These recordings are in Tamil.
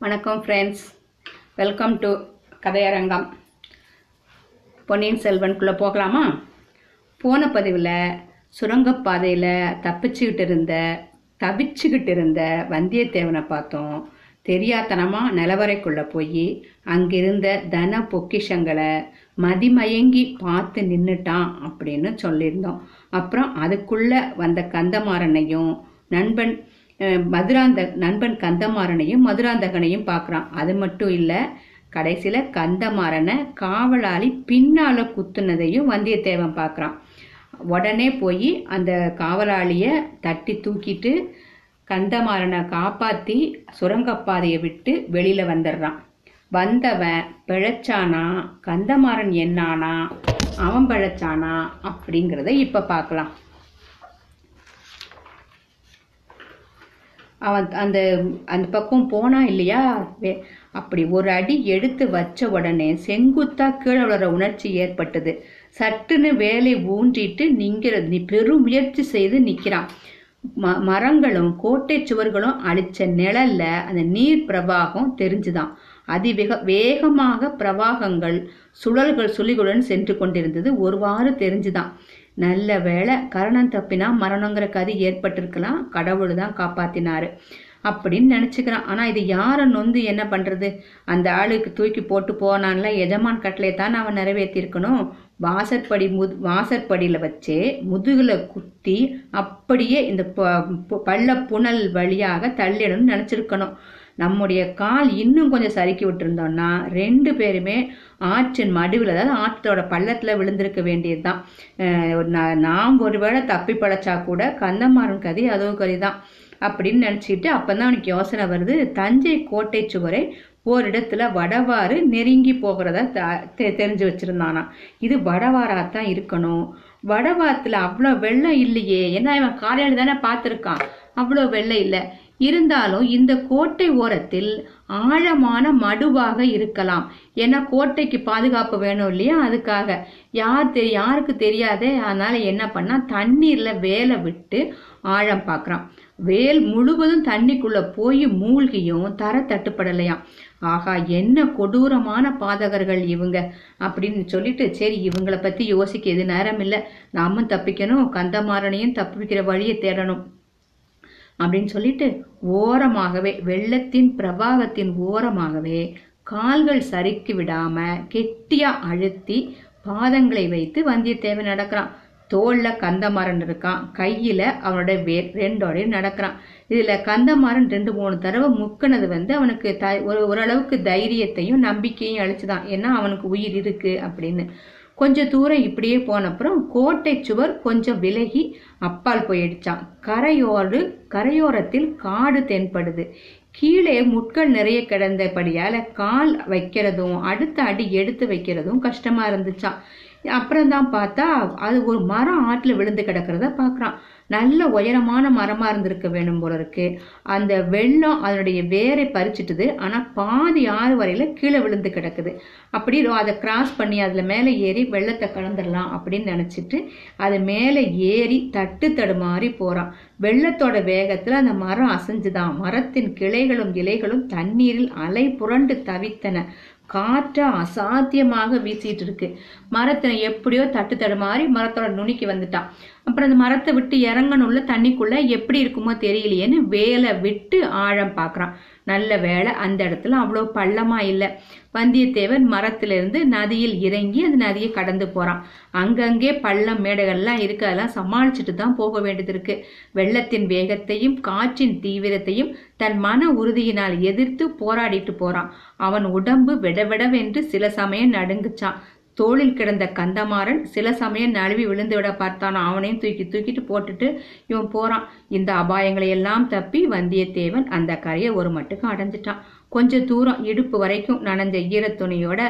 வணக்கம் friends welcome to Kathaiyarangam. Ponniyin செல்வனுக்குள்ளே போகலாமா? போன பதிவில் சுரங்கப்பாதையில் தப்பிச்சுக்கிட்டு இருந்த தவிச்சுக்கிட்டு இருந்த வந்தியத்தேவனை பார்த்தோம். தெரியாத்தனமாக நிலவரைக்குள்ளே போய் அங்கிருந்த தன பொக்கிஷங்களை மதிமயங்கி பார்த்து நின்றுட்டான் அப்படின்னு சொல்லியிருந்தோம். அப்புறம் அதுக்குள்ளே வந்த கந்தமாறனையும் நண்பன் மதுராந்த நண்பன் கந்தமாறனையும் மதுராந்தகனையும் பார்க்குறான். அது மட்டும் இல்லை கடைசியில் கந்தமாறனை காவலாளி பின்னால குத்துனதையும் வந்தியத்தேவன் பார்க்குறான். உடனே போய் அந்த காவலாளியை தட்டி தூக்கிட்டு கந்தமாறனை காப்பாற்றி சுரங்கப்பாதையை விட்டு வெளியில் வந்துடுறான். வந்தவன் பிழைச்சானா? கந்தமாறன் என்னானா? அவன் பிழைச்சானா? அப்படிங்கிறத இப்போ பார்க்கலாம். அவன் அந்த அந்த பக்கம் போனா இல்லையா? அப்படி ஒரு அடி எடுத்து வச்ச உடனே செங்குத்தா கீழே விழுற உணர்ச்சி ஏற்பட்டது. சட்டுன்னு வேலை ஊன்றிட்டு நிங்கிற நீ பெரும் முயற்சி செய்து நிக்கிறான். ம மரங்களும் கோட்டை சுவர்களும் அழிச்ச நிழல்ல அந்த நீர் பிரவாகம் தெரிஞ்சுதான். அதிவேக வேகமாக பிரவாகங்கள் சுழல்கள் சுழிகளுடன் சென்று கொண்டிருந்தது. ஒருவாறு தெரிஞ்சுதான். நல்ல வேளை கரணம் தப்பினா மரணங்கிற கதி ஏற்பட்டிருக்கலாம். கடவுள் தான் காப்பாத்தினாரு. அப்படின்னு நினச்சிக்கிறான். ஆனால் இது யாரை நொந்து என்ன பண்ணுறது அந்த ஆளுக்கு தூக்கி போட்டு போனான்ல எஜமான் கட்டளை தான் அவன் நிறைவேற்றிருக்கணும் வாசற்படி முது வாசற்படியில் வச்சே முதுகுல குத்தி அப்படியே இந்த ப- பள்ள புனல் வழியாக தள்ளிடணும்னு நினச்சிருக்கணும். நம்முடைய கால் இன்னும் கொஞ்சம் சறுக்கி விட்டுருந்தோம்னா ரெண்டு பேருமே ஆற்றின் மடுவில் அதாவது ஆற்றோட பள்ளத்தில் விழுந்திருக்க வேண்டியதுதான். அஹ் நாம் ஒருவேளை தப்பி படைச்சா கூட கந்தமாறன் கதி அதோ கதி தான் அப்படின்னு நினச்சிக்கிட்டு அப்போ தான் அவனுக்கு யோசனை வருது. தஞ்சை கோட்டை சுவரை ஓரிடத்துல வடவாறு நெருங்கி போகிறத த- தெ- தெரிஞ்சு வச்சிருந்தானா. இது வடவாறாத்தான் இருக்கணும். வடவாரத்தில் அவ்வளோ வெள்ளம் இல்லையே. ஏன்னா இவன் காலையில் தானே பார்த்துருக்கான். அவ்வளோ வெள்ளம் இல்லை. இருந்தாலும் இந்த கோட்டை ஓரத்தில் ஆழமான மடுவாக இருக்கலாம். ஏன்னா கோட்டைக்கு பாதுகாப்பு வேணும் இல்லையா? அதுக்காக. யார் தெரி யாருக்கு தெரியாதே? அதனால என்ன பண்ணா தண்ணீர்ல வேலை விட்டு ஆழம் பார்க்கறான் வேல் முழுவதும் தண்ணிக்குள்ள போய் மூழ்கியும் தர தட்டுப்படலையாம். ஆகா என்ன கொடூரமான பாதகர்கள் இவங்க அப்படின்னு சொல்லிட்டு சரி இவங்கள பத்தி யோசிக்க எது நேரம் இல்லை நாமும் தப்பிக்கணும் கந்தமாறனையும் தப்பிக்கிற வழியை தேடணும். அப்படின்னு சொல்லிட்டு ஓரமாகவே வெள்ளத்தின் பிரவாகத்தின் ஓரமாகவே கால்கள் சறுக்கி விடாம கெட்டியா அழுத்தி பாதங்களை வைத்து வந்தியத்தேவன் நடக்கிறான். தோல்ல கந்தமாறன் இருக்கான். கையில அவனோட வேர் ரெண்டோடையும் நடக்கிறான். இதுல கந்தமாறன் ரெண்டு மூணு தடவை முக்கினது வந்து அவனுக்கு த ஒரு ஓரளவுக்கு தைரியத்தையும் நம்பிக்கையும் அழிச்சுதான் ஏன்னா அவனுக்கு உயிர் இருக்கு அப்படின்னு. கொஞ்ச தூரம் இப்படியே போனப்புறம் கோட்டை சுவர் கொஞ்சம் விலகி அப்பால் போயிடுச்சான் கரையோடு கரையோரத்தில் காடு தென்படுது. கீழே முட்கள் நிறைய கிடந்தபடியால கால் வைக்கிறதும் அடுத்த அடி எடுத்து வைக்கிறதும் கஷ்டமா இருந்துச்சான் அப்புறம் தான் பார்த்தா அது ஒரு மரம் ஆற்றுல விழுந்து கிடக்கிறத பார்க்குறான். நல்ல உயரமான மரமாக இருந்திருக்க வேணும் போல இருக்கு. அந்த வெள்ளம் அதனுடைய வேரை பறிச்சிட்டுது. ஆனால் பாதி ஆறு வரையில் கீழே விழுந்து கிடக்குது. அப்படி அதை கிராஸ் பண்ணி அதில் மேலே ஏறி வெள்ளத்தை கலந்துடலாம் அப்படின்னு நினச்சிட்டு அது மேலே ஏறி தட்டு தடுமாறி போகிறான் வெள்ளத்தோட வேகத்துல அந்த மரம் அசைஞ்சுதான் மரத்தின் கிளைகளும் இலைகளும் தண்ணீரில் அலை புரண்டு தவித்தன. காற்று அசாத்தியமாக வீசிட்டு இருக்கு. மரத்தை எப்படியோ தட்டு தடுமாறி மரத்தோட நுனிக்கு வந்துட்டான் அப்புறம் அந்த மரத்தை விட்டு இறங்கணும்ல தண்ணிக்குள்ள எப்படி இருக்குமோ தெரியலையேன்னு வேலை விட்டு ஆழம் பார்க்குறான் நல்ல வேலை அந்த இடத்துல அவ்வளோ பள்ளமா இல்லை. வந்தியத்தேவன் மரத்திலிருந்து நதியில் இறங்கி அந்த நதியை கடந்து போறான். அங்கங்கே பள்ளம் மேடுகள்லாம் இருக்கு. அதெல்லாம் சமாளிச்சுட்டு தான் போக வேண்டியது இருக்கு. வெள்ளத்தின் வேகத்தையும் காற்றின் தீவிரத்தையும் தன் மன உறுதியினால் எதிர்த்து போராடிட்டு போறான். அவன் உடம்பு விடவிடவென்று சில சமயம் நடுங்குச்சான். தோளில் கிடந்த கந்தமாறன் சில சமயம் நழுவி விழுந்து விட பார்த்தான். அவனையும் தூக்கி தூக்கிட்டு போட்டுட்டு இவன் போறான். இந்த அபாயங்களை எல்லாம் தப்பி வந்தியத்தேவன் அந்த கரையை ஒரு மட்டுக்கு அடைஞ்சிட்டான். கொஞ்ச தூரம் இடுப்பு வரைக்கும் நனைஞ்ச ஈரத்துணியோட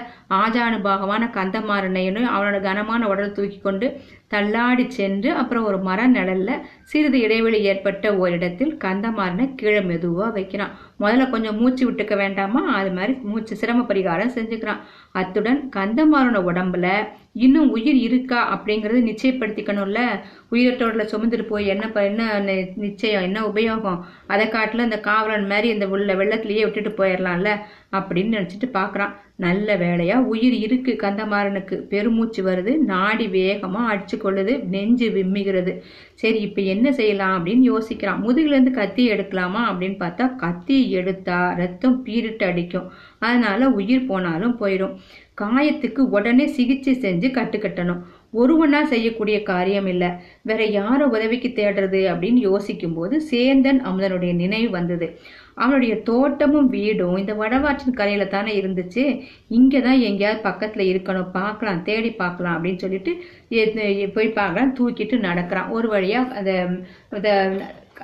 ஆஜானுபாகமான கந்தமாறனையனும் அவனோட கனமான உடல் தூக்கி கொண்டு தள்ளாடி சென்று அப்புறம் ஒரு மர நிழல்ல சிறிது இடைவெளி ஏற்பட்ட ஓரிடத்தில் கந்தமாறனை கீழே மெதுவாக வைக்கிறான். முதல்ல கொஞ்சம் மூச்சு விட்டுக்க வேண்டாமா? அது மாதிரி மூச்சு சிரம பரிகாரம் செஞ்சுக்கிறான். அத்துடன் கந்தமாறன உடம்புல இன்னும் உயிர் இருக்கா அப்படிங்கறது நிச்சயப்படுத்திக்கணும்ல? உயிரோட சுமந்துட்டு போய் என்ன ப- என்ன நி- நிச்சயம் என்ன உபயோகம்? அதை காட்டில அந்த காவலன் மாதிரி இந்த உள்ள வெள்ளத்திலேயே விட்டுட்டு போயிடலாம்ல அப்படின்னு நினைச்சிட்டு பார்க்குறான் நல்ல வேலையா உயிர் இருக்கு கந்தமாறனுக்கு. பெருமூச்சு வருது. நாடி வேகமா அடிச்சு கொள்ளுது. நெஞ்சு விம்மிகிறது. சரி இப்ப என்ன செய்யலாம் அப்படின்னு யோசிக்கிறான். முதுகுல இருந்து கத்தி எடுக்கலாமா அப்படின்னு பார்த்தா கத்தி எடுத்தா ரத்தம் பீரிட்டு அடிக்கும். அதனால உயிர் போனாலும் போயிடும். காயத்துக்கு உடனே சிகிச்சை செஞ்சு கட்டுக்கட்டணும். ஒருவனா செய்யக்கூடிய காரியம் இல்ல. வேற யார உதவிக்கு தேடுறது அப்படின்னு யோசிக்கும் போது சேந்தன் அமுதனுடைய நினைவு வந்தது. அவனுடைய தோட்டமும் வீடும் இந்த வடவாற்றின் கரையில தானே இருந்துச்சு. இங்கே தான் எங்கேயாவது பக்கத்தில் இருக்கணும். பார்க்கலாம் தேடி பார்க்கலாம் அப்படின்னு சொல்லிட்டு போய் பார்க்கலாம் தூக்கிட்டு நடக்கிறான். ஒரு வழியாக அதை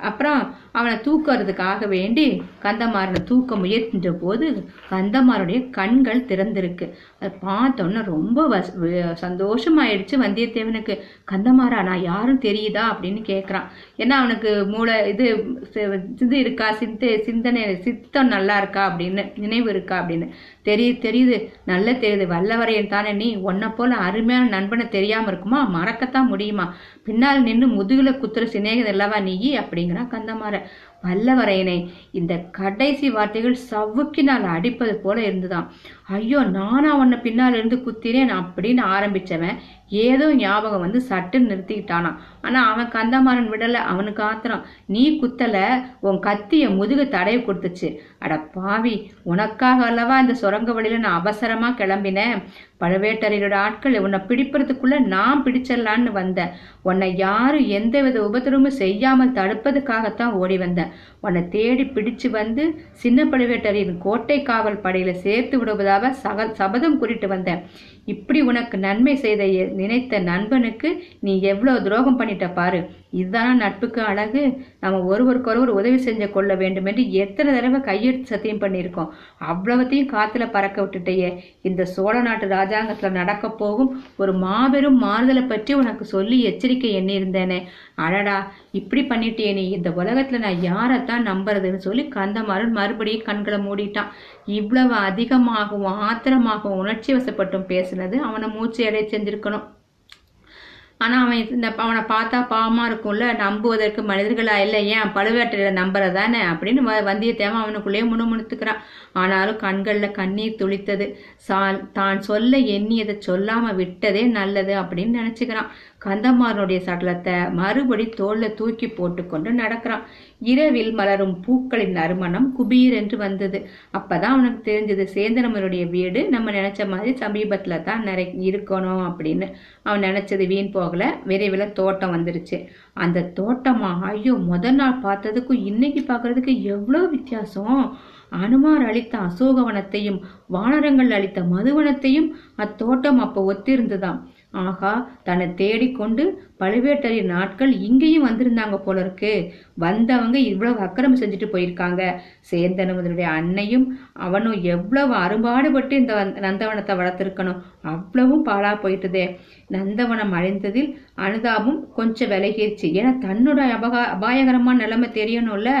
அப்புறம் அவனை தூக்குறதுக்காக வேண்டி கந்தமாறனை தூக்க முயற்சின்ற போது கந்தமாறனுடைய கண்கள் திறந்திருக்கு. அதை பார்த்தோன்னே ரொம்ப வச- சந்தோஷமாயிடுச்சு வந்தியத்தேவனுக்கு. கந்தமாறா நான் யாரும் தெரியுதா? அப்படின்னு கேட்குறான் ஏன்னா அவனுக்கு மூளை இது இது இருக்கா? சிந்த சிந்தனை சித்தம் நல்லா இருக்கா? அப்படின்னு நினைவு இருக்கா? அப்படின்னு. தெரியுது தெரியுது. நல்ல தெரியுது. வல்லவரையன் தானே நீ? உன்னை போல அருமையான நண்பனை தெரியாமல் இருக்குமா? மறக்கத்தான் முடியுமா? பின்னால் நின்று முதுகில் குத்துற சிநேகம் அல்லவா நீ? அப்படிங்கிறான் கந்தமாற yeah வல்லவரையனை இந்த கடைசி வார்த்தைகள் சவுக்கினால் அடிப்பது போல இருந்துதான் ஐயோ நானா உன்னை பின்னால் இருந்து குத்தினேன் அப்படின்னு ஆரம்பிச்சவன் ஏதோ ஞாபகம் வந்து சட்டுன்னு நிறுத்திக்கிட்டானா ஆனா அவன் கந்தமாறன் விடல அவனுக்கு ஆத்திரம். நீ குத்தல உன் கத்திய முதுகு தடவி கொடுத்துச்சு. அட பாவி உனக்காக அல்லவா இந்த சுரங்க வழியில நான் அவசரமா கிளம்பினேன்? பழுவேட்டரையரோட ஆட்கள் உன்னை பிடிப்பறதுக்குள்ள நான் பிடிச்சிடலான்னு வந்தேன். உன்னை யாரும் எந்தவித உபத்திரமும் செய்யாமல் தடுப்பதுக்காகத்தான் ஓடி வந்தேன். உன்னை தேடி பிடிச்சு வந்து சின்ன பழுவேட்டரின் கோட்டை காவல் படையில சேர்த்து விடுவதாக சக சபதம் குறிட்டு வந்தேன். இப்படி உனக்கு நன்மை செய்த எ- நினைத்த நண்பனுக்கு நீ எவ்வளவு துரோகம் பண்ணிட்ட பாரு. இதுதானா நட்புக்கு அழகு? நம்ம ஒருவருக்கொருவர் உதவி செஞ்ச கொள்ள வேண்டும் என்று எத்தனை தடவை கையெழுத்து சத்தியம் பண்ணியிருக்கோம். அவ்வளவத்தையும் காத்துல பறக்க விட்டுட்டேயே. இந்த சோழ நாட்டு ராஜாங்கத்துல நடக்க போகும் ஒரு மாபெரும் மாறுதலை பற்றி உனக்கு சொல்லி எச்சரிக்கை எண்ணியிருந்தேனே. அடடா இப்படி பண்ணிட்டே நீ இந்த உலகத்துல நான் யாரைத்தான் நம்புறதுன்னு சொல்லி கந்தமாறன் மறுபடியும் கண்களை மூடிட்டான். இவ்வளவு அதிகமாகவும் ஆத்திரமாகவும் உணர்ச்சி வசப்பட்டும் பேசுனது அவனை மூச்சு எடை செஞ்சிருக்கணும். ஆனால் அவன் இந்த அவனை பார்த்தா பாவமாக இருக்கும்ல நம்புவதற்கு மனிதர்களா இல்லை ஏன் பழுவேட்டரையரை நம்புறதானே அப்படின்னு வ- வந்தியத்தேவன் அவனுக்குள்ளேயே முணுமுணுத்துக்கிறான். ஆனாலும் கண்களில் கண்ணீர் துளித்தது. சா- தான் சொல்ல எண்ணியதை சொல்லாமல் விட்டதே நல்லது அப்படின்னு நினச்சிக்கிறான். கந்தமாறனுடைய சடலத்தை மறுபடி தோல்ல தூக்கி போட்டுக்கொண்டு நடக்கிறான். இரவில் மலரும் பூக்களின் நறுமணம் குபீர் என்று வந்தது. அப்பதான் அவனுக்கு தெரிஞ்சது சேந்தனமனுடைய வீடு நம்ம நினைச்ச மாதிரி சமீபத்துல தான் நிறை இருக்கணும் அப்படின்னு. அவன் நினைச்சது வீண் போகல விரைவில் தோட்டம் வந்துருச்சு. அந்த தோட்டமா ஐயோ முதல் நாள் பார்த்ததுக்கும் இன்னைக்கு பார்க்கறதுக்கு எவ்வளோ வித்தியாசம். அனுமார் அளித்த அசோகவனத்தையும் வானரங்கள் அளித்த மதுவனத்தையும் அத்தோட்டம் அப்போ ஒத்திருந்துதான் ஆகா தன்னை தேடிக்கொண்டு பழுவேட்டரின் நாட்கள் இங்கேயும் வந்திருந்தாங்க போல இருக்கு வந்தவங்க இவ்வளவு அக்கிரமம் செஞ்சுட்டு போயிருக்காங்க. சேந்தனமுதனுடைய அன்னையும் அவனும் எவ்வளவு அரும்பாடுபட்டு இந்த நந்தவனத்தை வளர்த்திருக்கணும். அவ்வளவும் பாழா போயிட்டுதே. நந்தவனம் அழிந்ததில் அனுதாபம் கொஞ்சம் விலகிருச்சு. ஏன்னா தன்னோட அபகா அபாயகரமான நிலைமை தெரியணும்ல.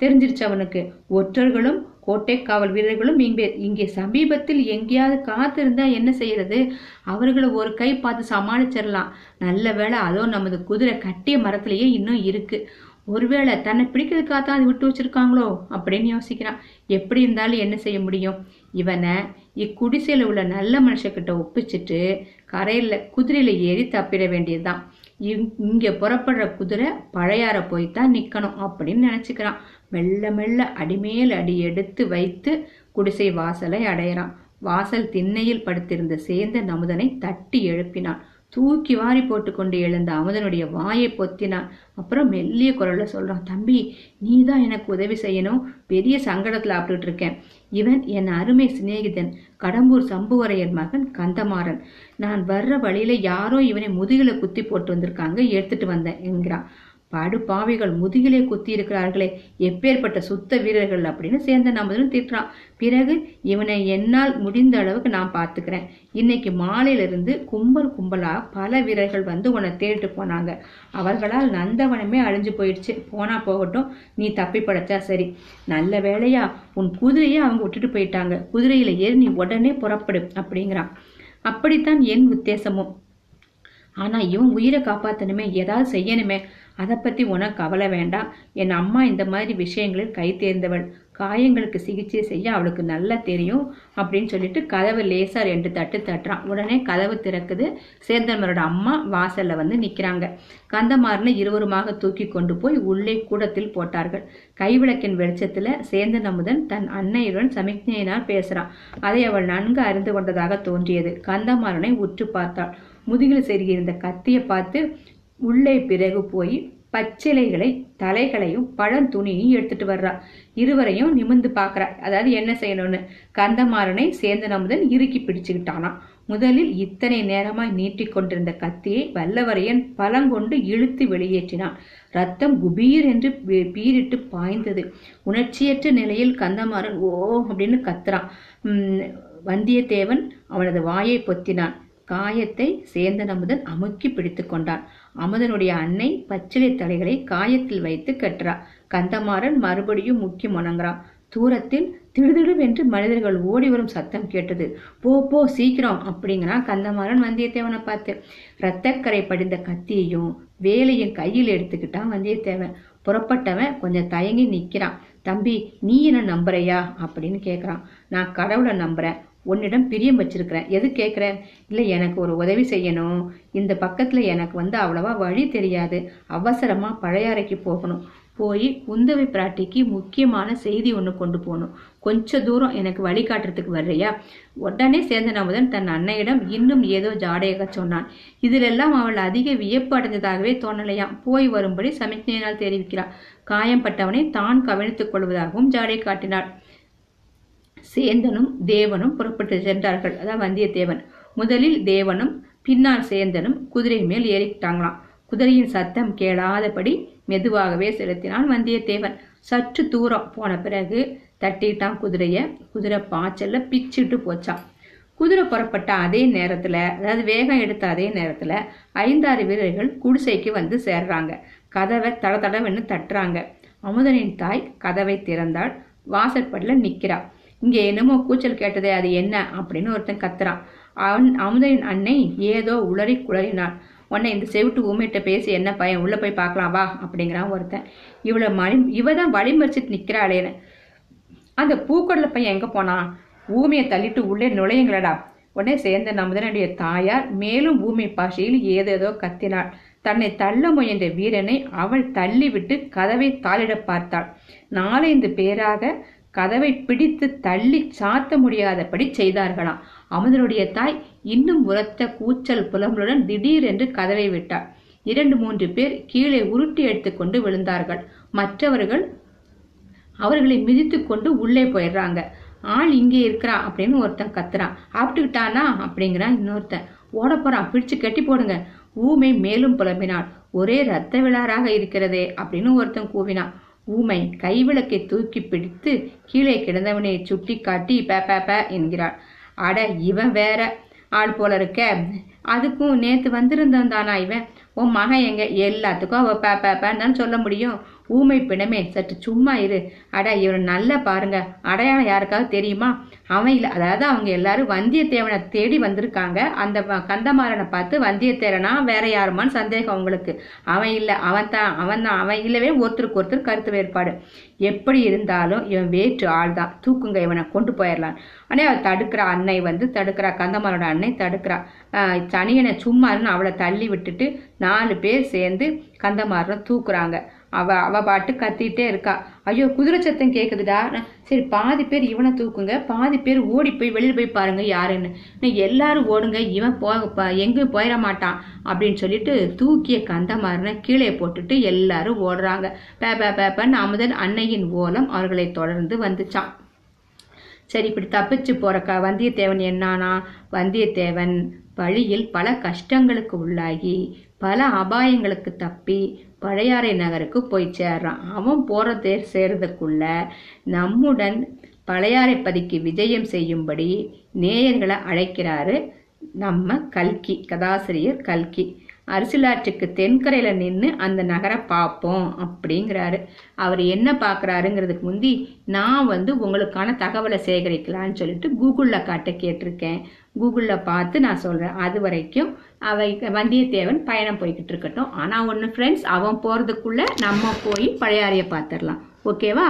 தெரிஞ்சிருச்சு அவனுக்கு. ஒற்றர்களும் கோட்டை காவல் வீரர்களும் இங்கே இங்கே சமீபத்தில் எங்கேயாவது காத்திருந்தா என்ன செய்யறது? அவர்களை ஒரு கை பார்த்து சமாளிச்சிடலாம் நல்ல வேளை அதோ நமது குதிரை கட்டிய மரத்திலேயே இன்னும் இருக்கு. ஒருவேளை தன்னை பிடிக்கிறதுக்காக தான் அது விட்டு வச்சிருக்காங்களோ அப்படின்னு யோசிக்கிறான். எப்படி இருந்தாலும் என்ன செய்ய முடியும்? இவனை இக்குடிசையில் உள்ள நல்ல மனுஷக்கிட்ட ஒப்பிச்சிட்டு கரையில் குதிரையில் ஏறி தப்பிட வேண்டியதுதான். இங்க புறப்படுற குதிரை பழையாற போய்தான் நிக்கணும் அப்படின்னு நினைச்சுக்கிறான். மெல்ல மெல்ல அடிமேல் அடி எடுத்து வைத்து குடிசை வாசலை அடையிறான். வாசல் திண்ணையில் படுத்திருந்த சேந்த நமுதனை தட்டி எழுப்பினான். தூக்கி வாரி போட்டுக்கொண்டு எழுந்த அமுதனுடைய வாயை பொத்தினான் அப்புறம் மெல்லிய குரல்ல சொல்றான் தம்பி நீ தான் எனக்கு உதவி செய்யணும். பெரிய சங்கடத்துல ஆப்பிட்டு இருக்கேன். இவன் என் அருமை சிநேகிதன் கடம்பூர் சம்புவரையர் மகன் கந்தமாறன். நான் வர்ற வழியில யாரோ இவனை முதுகில குத்தி போட்டு வந்திருக்காங்க எடுத்துட்டு வந்தேன் என்கிறான். படு பாவிகள் முதுகிலே குத்தி இருக்கிறார்களே எப்பேற்பட்ட சுத்த வீரர்கள் அப்படின்னு சேர்ந்த நமதுன்னு திட்டுறான் பிறகு இவனை என்னால் முடிந்த அளவுக்கு நான் பார்த்துக்கிறேன். இன்னைக்கு மாலையில இருந்து கும்பல் கும்பலா பல வீரர்கள் வந்து உன்னை தேடிட்டு போனாங்க. அவர்களால் நந்தவனமே அழிஞ்சு போயிடுச்சு. போனா போகட்டும் நீ தப்பி படைச்சா சரி. நல்ல வேளையா உன் குதிரையை அவங்க விட்டுட்டு போயிட்டாங்க. குதிரையில ஏறி நீ உடனே புறப்படு அப்படிங்கிறான். அப்படித்தான் என் உத்தேசமும். ஆனா இவன் உயிரை காப்பாத்தணுமே ஏதாவது செய்யணுமே அதை பத்தி உனக்கு கவலை வேண்டாம். என் அம்மா இந்த மாதிரி விஷயங்களில் கை தேர்ந்தவள். காயங்களுக்கு சிகிச்சை செய்ய அவளுக்கு நல்லா தெரியும் அப்படின்னு சொல்லிட்டு கதவு லேசா ரெண்டு தட்டு தட்டுறான். உடனே கதவு திறக்குது. சேந்தன்மரோட அம்மா வாசல்ல வந்து நிக்கிறாங்க. கந்தமாறனை இருவருமாக தூக்கி கொண்டு போய் உள்ளே கூடத்தில் போட்டார்கள். கைவிளக்கின் வெளிச்சத்துல சேந்தன் அமுதன் தன் அன்னையுடன் சமிக்ஞையினால் பேசுறான். அதை அவள் நன்கு அறிந்து கொண்டதாக தோன்றியது. கந்தமாறனை உற்று பார்த்தாள். முதுகில் செருகியிருந்த கத்தியை பார்த்து உள்ளே பிறகு போய் பச்சிலைகளை தலைகளையும் பழந்துணியையும் எடுத்துட்டு வர்றா. இருவரையும் நிமிந்து பார்க்குறா. அதாவது என்ன செய்யணும்னு? கந்தமாறனை சேந்தன் அமுதன் இறுக்கி பிடிச்சுக்கிட்டானாம் முதலில் இத்தனை நேரமாய் நீட்டி கொண்டிருந்த கத்தியை வல்லவரையன் பலங்கொண்டு இழுத்து வெளியேற்றினான். ரத்தம் குபீர் என்று பீரிட்டு பாய்ந்தது. உணர்ச்சியற்ற நிலையில் கந்தமாறன் ஓ அப்படின்னு கத்துறான். வந்தியத்தேவன் அவனது வாயை பொத்தினான். காயத்தை சேந்தன் அமுதன் அமுக்கி பிடித்து கொண்டான். அமுதனுடைய அன்னை பச்சிலை தலைகளை காயத்தில் வைத்து கட்டுறா. கந்தமாறன் மறுபடியும் முக்கி முணங்குறான். தூரத்தில் திடுதிடுவென்று மனிதர்கள் ஓடி வரும் சத்தம் கேட்டது. போ போ சீக்கிரம் அப்படிங்கிறான் கந்தமாறன் வந்தியத்தேவனை பார்த்து. இரத்தக்கரை படிந்த கத்தியையும் வேலையும் கையில் எடுத்துக்கிட்டான் வந்தியத்தேவன். புறப்பட்டவன் கொஞ்சம் தயங்கி நிற்கிறான். தம்பி நீ என்ன நம்புறையா? அப்படின்னு கேட்குறான். நான் கடவுளை நம்புறேன். உன்னிடம் பிரியம் வச்சிருக்கிறேன். எது கேட்குற? இல்லை எனக்கு ஒரு உதவி செய்யணும். இந்த பக்கத்தில் எனக்கு வந்து அவ்வளவா வழி தெரியாது. அவசரமாக பழையாறைக்கு போகணும். போய் குந்தவை பிராட்டிக்கு முக்கியமான செய்தி ஒன்று கொண்டு போகணும். கொஞ்ச தூரம் எனக்கு வழிகாட்டுறதுக்கு வர்றியா? உடனே சேந்தன் தன் அன்னையிடம் இன்னும் ஏதோ ஜாடையாக சொன்னான். இதிலெல்லாம் அவள் அதிக வியப்பு அடைந்ததாகவே தோணலையாம் போய் வரும்படி சமிக்ஞையினால் தெரிவிக்கிறாள். காயம்பட்டவனை தான் கவனித்துக் கொள்வதாகவும் ஜாடை காட்டினாள். சேந்தனும் தேவனும் புறப்பட்டு சென்றார்கள். அதான் வந்தியத்தேவன். முதலில் தேவனும் பின்னால் சேந்தனும் குதிரை மேல் ஏறிக்கிட்டாங்களாம் குதிரையின் சத்தம் கேளாதபடி மெதுவாகவே செலுத்தினான் வந்தியத்தேவன். சற்று தூரம் போன பிறகு தட்டிட்டான் குதிரைய. குதிரை பாய்ச்சல்ல பிச்சுட்டு போச்சான் குதிரை புறப்பட்ட அதே நேரத்துல அதாவது வேகம் எடுத்த அதே நேரத்துல ஐந்தாறு வீரர்கள் குடிசைக்கு வந்து சேர்றாங்க. கதவை தட தடவென்னு தட்டுறாங்க. அமுதனின் தாய் கதவை திறந்தாள். வாசற்படில நிற்கிறாள் இங்க என்னமோ கூச்சல் கேட்டதே அது என்ன அப்படின்னு ஒருத்தன் கத்துறான். அவன் அமுதனின் அன்னை ஏதோ உளறி குளறினாள். உன்னை இந்த செவிட்டு ஊமையிட்ட பேசி என்ன பையன் உள்ள போய் பார்க்கலாம் வா அப்படிங்கிறான் ஒருத்தன். இவளை மணி இவ தான் வழிமறிச்சிட்டு நிக்கிறாளேன்னு அந்த பூக்கடல பையன் எங்க போனான்? ஊமையை தள்ளிட்டு உள்ளே நுழையுங்களடா. உடனே சேர்ந்த நமுதனுடைய தாயார் மேலும் ஊமை பாஷையில் ஏதேதோ கத்தினாள். தன்னை தள்ள முயன்ற வீரனை அவள் தள்ளிவிட்டு கதவை தாளிட பார்த்தாள். நாலைந்து பேராக கதவை பிடித்து தள்ளி சாத்த முடியாதபடி செய்தார்களாம். அமுதனுடைய தாய் இன்னும் உரத்த கூச்சல் புலம்பலுடன் திடீரென்று கதவை விட்டார் இரண்டு மூன்று பேர் கீழே உருட்டி எடுத்துக்கொண்டு விழுந்தார்கள். மற்றவர்கள் அவர்களை மிதித்து கொண்டு உள்ளே போயிடுறாங்க. ஆள் இங்கே இருக்கிறா அப்படின்னு ஒருத்தன் கத்துறான். ஆப்பிட்டுக்கிட்டானா அப்படிங்கிறான் இன்னொருத்தன். ஓட போறான். பிடிச்சு கட்டி போடுங்க. ஊமை மேலும் புலம்பினாள். ஒரே ரத்த விழாராக இருக்கிறதே அப்படின்னு ஒருத்தன் கூவினான். ஊமை கைவிளக்கை தூக்கி பிடித்து கீழே கிடந்தவனை சுட்டி காட்டி பே பே பே என்கிறாள். அட இவன் வேற. ஆள் போல இருக்க. அதுக்கும் நேத்து வந்திருந்தான் தானா இவன்? உன் மகன் எங்க? எல்லாத்துக்கும் அவ பே பே பேன்னு தான் சொல்ல முடியும். ஊமை பிணமே சற்று சும்மா இரு. அட இவன் நல்லா பாருங்க. அடையாளம் யாருக்காவது தெரியுமா? அவன் இல்லை அதாவது அவங்க எல்லாரும் வந்தியத்தேவனை தேடி வந்திருக்காங்க. அந்த கந்தமாறனை பார்த்து வந்தியத்தேவனா வேற யாருமான்னு சந்தேகம் அவங்களுக்கு அவன் இல்லை அவன் தான் அவன் தான் அவன் இல்லவே ஒருத்தருக்கு ஒருத்தர் கருத்து வேறுபாடு. எப்படி இருந்தாலும் இவன் வேற்று ஆள் தான் தூக்குங்க இவனை கொண்டு போயிடலாம் ஆனால் அவள் தடுக்கிறா அன்னை வந்து தடுக்கிறா கந்தமாரோட அன்னை தடுக்கிறா. சனியனை சும்மாருன்னு அவளை தள்ளி விட்டுட்டு நாலு பேர் சேர்ந்து கந்தமாரனை தூக்குறாங்க. அவ அவ பாட்டு கத்திட்டே இருக்கா. ஐயோ குதிரை சத்தம் கேக்குதுடா. சரி பாதி பேர் இவனை தூக்குங்க. பாதி பேர் ஓடி போய் வெளியில் போய் பாருங்க யாருன்னு. எல்லாரும் ஓடுங்க இவன் போ எங்கேயும் போயிட மாட்டான் அப்படின்னு சொல்லிட்டு தூக்கிய கந்தமாரனை கீழே போட்டுட்டு எல்லாரும் ஓடுறாங்க. பேப்பா பேப்பன் அமுதன் அன்னையின் ஓலம் அவர்களை தொடர்ந்து வந்துச்சான். சரி இப்படி தப்பிச்சு போறக்கா வந்தியத்தேவன் என்னானா? வந்தியத்தேவன் வழியில் பல கஷ்டங்களுக்கு உள்ளாகி பல அபாயங்களுக்கு தப்பி பழையாறை நகருக்கு போய் சேர்றான். அவன் போறதே சேர்றதுக்குள்ள நம்முடன் பழையாறை பதிக்கு விஜயம் செய்யும்படி நேயர்களை அழைக்கிறாரு நம்ம கல்கி கதாசிரியர் கல்கி. அரசியலாற்றுக்கு தென்கரையில் நின்று அந்த நகரை பார்ப்போம் அப்படிங்கிறாரு. அவர் என்ன பார்க்குறாருங்கிறதுக்கு முந்தி நான் வந்து உங்களுக்கான தகவலை சேகரிக்கலான்னு சொல்லிட்டு கூகுளில் காட்ட கேட்டிருக்கேன். கூகுளில் பார்த்து நான் சொல்கிறேன் அது வரைக்கும் அவை வந்தியத்தேவன் பயணம் போய்கிட்டு இருக்கட்டும். ஆனால் ஒன்று ஃப்ரெண்ட்ஸ் அவன் போகிறதுக்குள்ளே நம்ம போய் பழையாறையை பார்த்துடலாம். ஓகேவா